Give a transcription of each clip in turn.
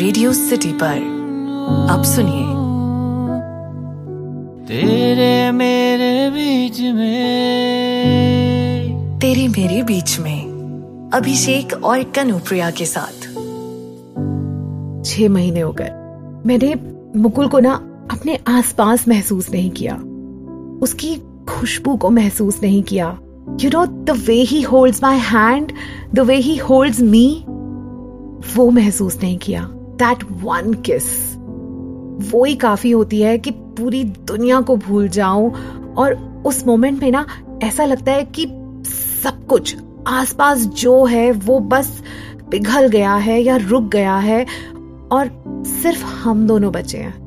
Radio city पर। अब सुनिए। तेरे मेरे बीच में। तेरे मेरे बीच में। अभिषेक और कनुप्रिया के साथ। छह महीने हो गए। मैंने मुकुल को ना अपने आसपास महसूस नहीं किया। उसकी खुशबू को महसूस नहीं किया। You know the way he holds my hand the way he holds me वो महसूस नहीं किया। दैट वन किस वो ही काफ़ी होती है कि पूरी दुनिया को भूल जाऊँ और उस मोमेंट में ना ऐसा लगता है कि सब कुछ, आसपास जो है वो बस पिघल गया है या रुक गया है और सिर्फ़ हम दोनों बचे हैं।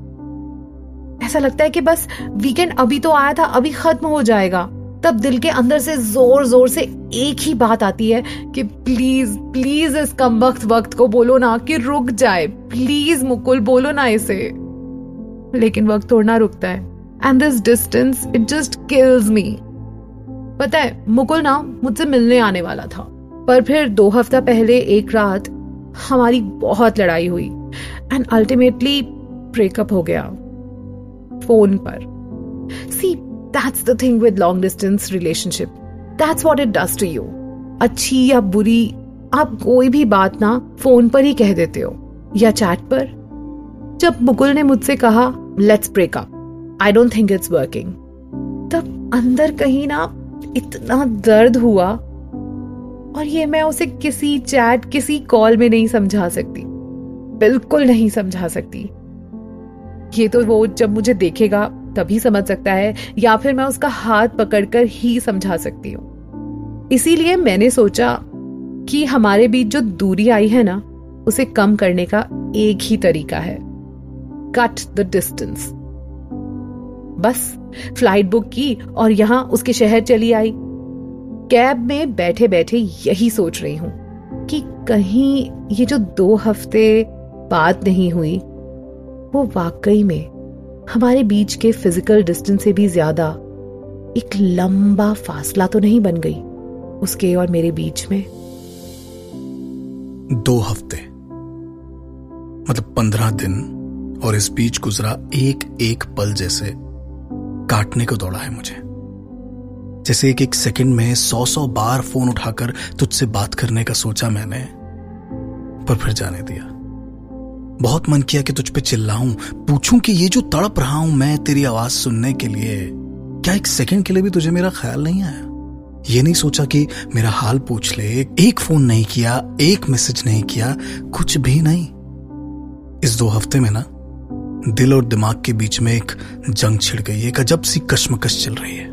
ऐसा लगता है कि बस वीकेंड अभी तो आया था, अभी खत्म हो जाएगा। तब दिल के अंदर से ज़ोर ज़ोर से एक ही बात आती है कि प्लीज़ प्लीज़ इस कम वक्त वक्त को बोलो ना कि रुक जाए। प्लीज़ मुकुल, बोलो ना इसे। लेकिन वक्त थोड़ा रुकता है। And this distance it just kills me पता है, मुकुल ना मुझसे मिलने आने वाला था। पर फिर दो हफ़्ता पहले एक रात हमारी बहुत लड़ाई हुई। एंड अल्टीमेटली ब्रेकअप हो गया। फ़ोन पर। See that's the thing with long distance relationship that's what it does to you अच्छी या बुरी, आप कोई भी बात ना फ़ोन पर ही कह देते हो, या चैट पर। जब मुकुल ने मुझसे कहा let's break up I don't think it's working तब अंदर कहीं ना इतना दर्द हुआ, और ये मैं उसे किसी चैट, किसी कॉल में नहीं समझा सकती। बिल्कुल नहीं समझा सकती। ये तो वो जब मुझे देखेगा तभी समझ सकता है, या फिर मैं उसका हाथ पकड़कर ही समझा सकती हूँ। इसीलिए मैंने सोचा कि हमारे बीच जो दूरी आई है ना, उसे कम करने का एक ही तरीका है। कट द डिस्टेंस बस फ़्लाइट बुक की और यहाँ उसके शहर चली आई। कैब में बैठे बैठे यही सोच रही हूँ कि कहीं ये जो दो हफ़्ते बात नहीं हुई, वो वाकई में हमारे बीच के फ़िज़िकल डिस्टेंस से भी ज़्यादा एक लंबा फासला तो नहीं बन गई उसके और मेरे बीच में। दो हफ़्ते मतलब पंद्रह दिन, और इस बीच गुजरा एक एक पल जैसे काटने को दौड़ा है मुझे। जैसे एक एक सेकंड में सौ सौ बार फ़ोन उठाकर तुझसे बात करने का सोचा मैंने, पर फिर जाने दिया। बहुत मन किया कि तुझ पे चिल्लाऊं, पूछूँ कि ये जो तड़प रहा हूँ मैं तेरी आवाज़ सुनने के लिए, क्या एक सेकंड के लिए भी तुझे मेरा ख्याल नहीं आया? ये नहीं सोचा कि मेरा हाल पूछ ले, एक फ़ोन नहीं किया, एक मैसेज नहीं किया, कुछ भी नहीं। इस दो हफ़्ते में ना, दिल और दिमाग के बीच में एक जंग छिड़ गई, एक अजब सी कश्मकश चल रही है।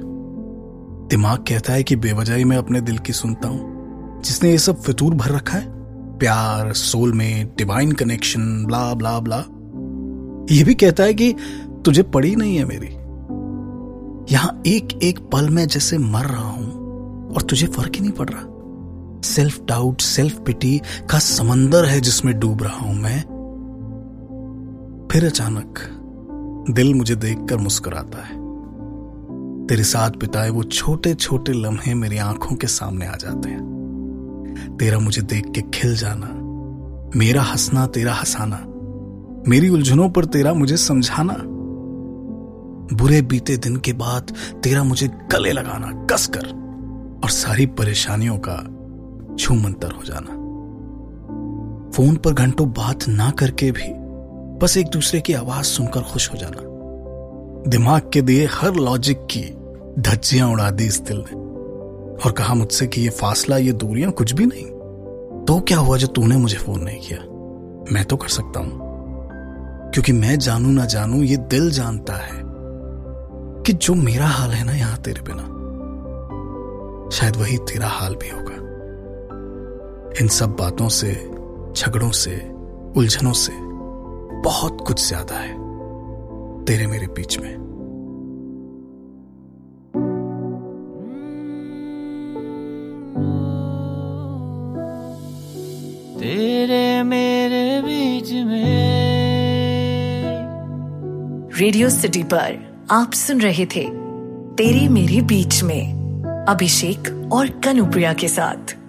दिमाग कहता है कि बेवजह मैं अपने दिल की सुनता हूँ। जिसने ये सब फितूर भर रखा है प्यार सोल में divine connection blah blah blah ये भी कहता है कि तुझे पड़ी नहीं है मेरी। यहाँ एक एक पल में जैसे मर रहा हूँ और तुझे फ़र्क ही नहीं पड़ रहा। सेल्फ डाउट सेल्फ पिटी का समंदर है जिसमें डूब रहा हूँ मैं। फिर अचानक दिल मुझे देखकर मुस्कुराता है। तेरे साथ बिताए वो छोटे छोटे लम्हे मेरी आँखों के सामने आ जाते हैं। तेरा मुझे देख के खिल जाना। मेरा हंसना, तेरा हंसाना। मेरी उलझनों पर तेरा मुझे समझाना। बुरे बीते दिन के बाद तेरा मुझे गले लगाना कसकर और सारी परेशानियों का छूमंतर हो जाना। फ़ोन पर घंटों बात ना करके भी बस एक दूसरे की आवाज़ सुनकर खुश हो जाना। दिमाग के दिए हर लॉजिक की धज्जियाँ उड़ा दी इस दिल ने। और कहा मुझसे कि ये फासला, ये दूरियाँ कुछ भी नहीं। तो क्या हुआ जो तूने मुझे फ़ोन नहीं किया? मैं तो कर सकता हूँ। क्योंकि मैं जानू ना जानू, ये दिल जानता है कि जो मेरा हाल है ना यहाँ तेरे बिना, शायद वही तेरा हाल भी होगा। इन सब बातों से, झगड़ों से, उलझनों से बहुत कुछ ज़्यादा है तेरे मेरे बीच में। मेरे बीच में। रेडियो सिटी पर आप सुन रहे थे, तेरी मेरी बीच में, अभिषेक और कनुप्रिया के साथ।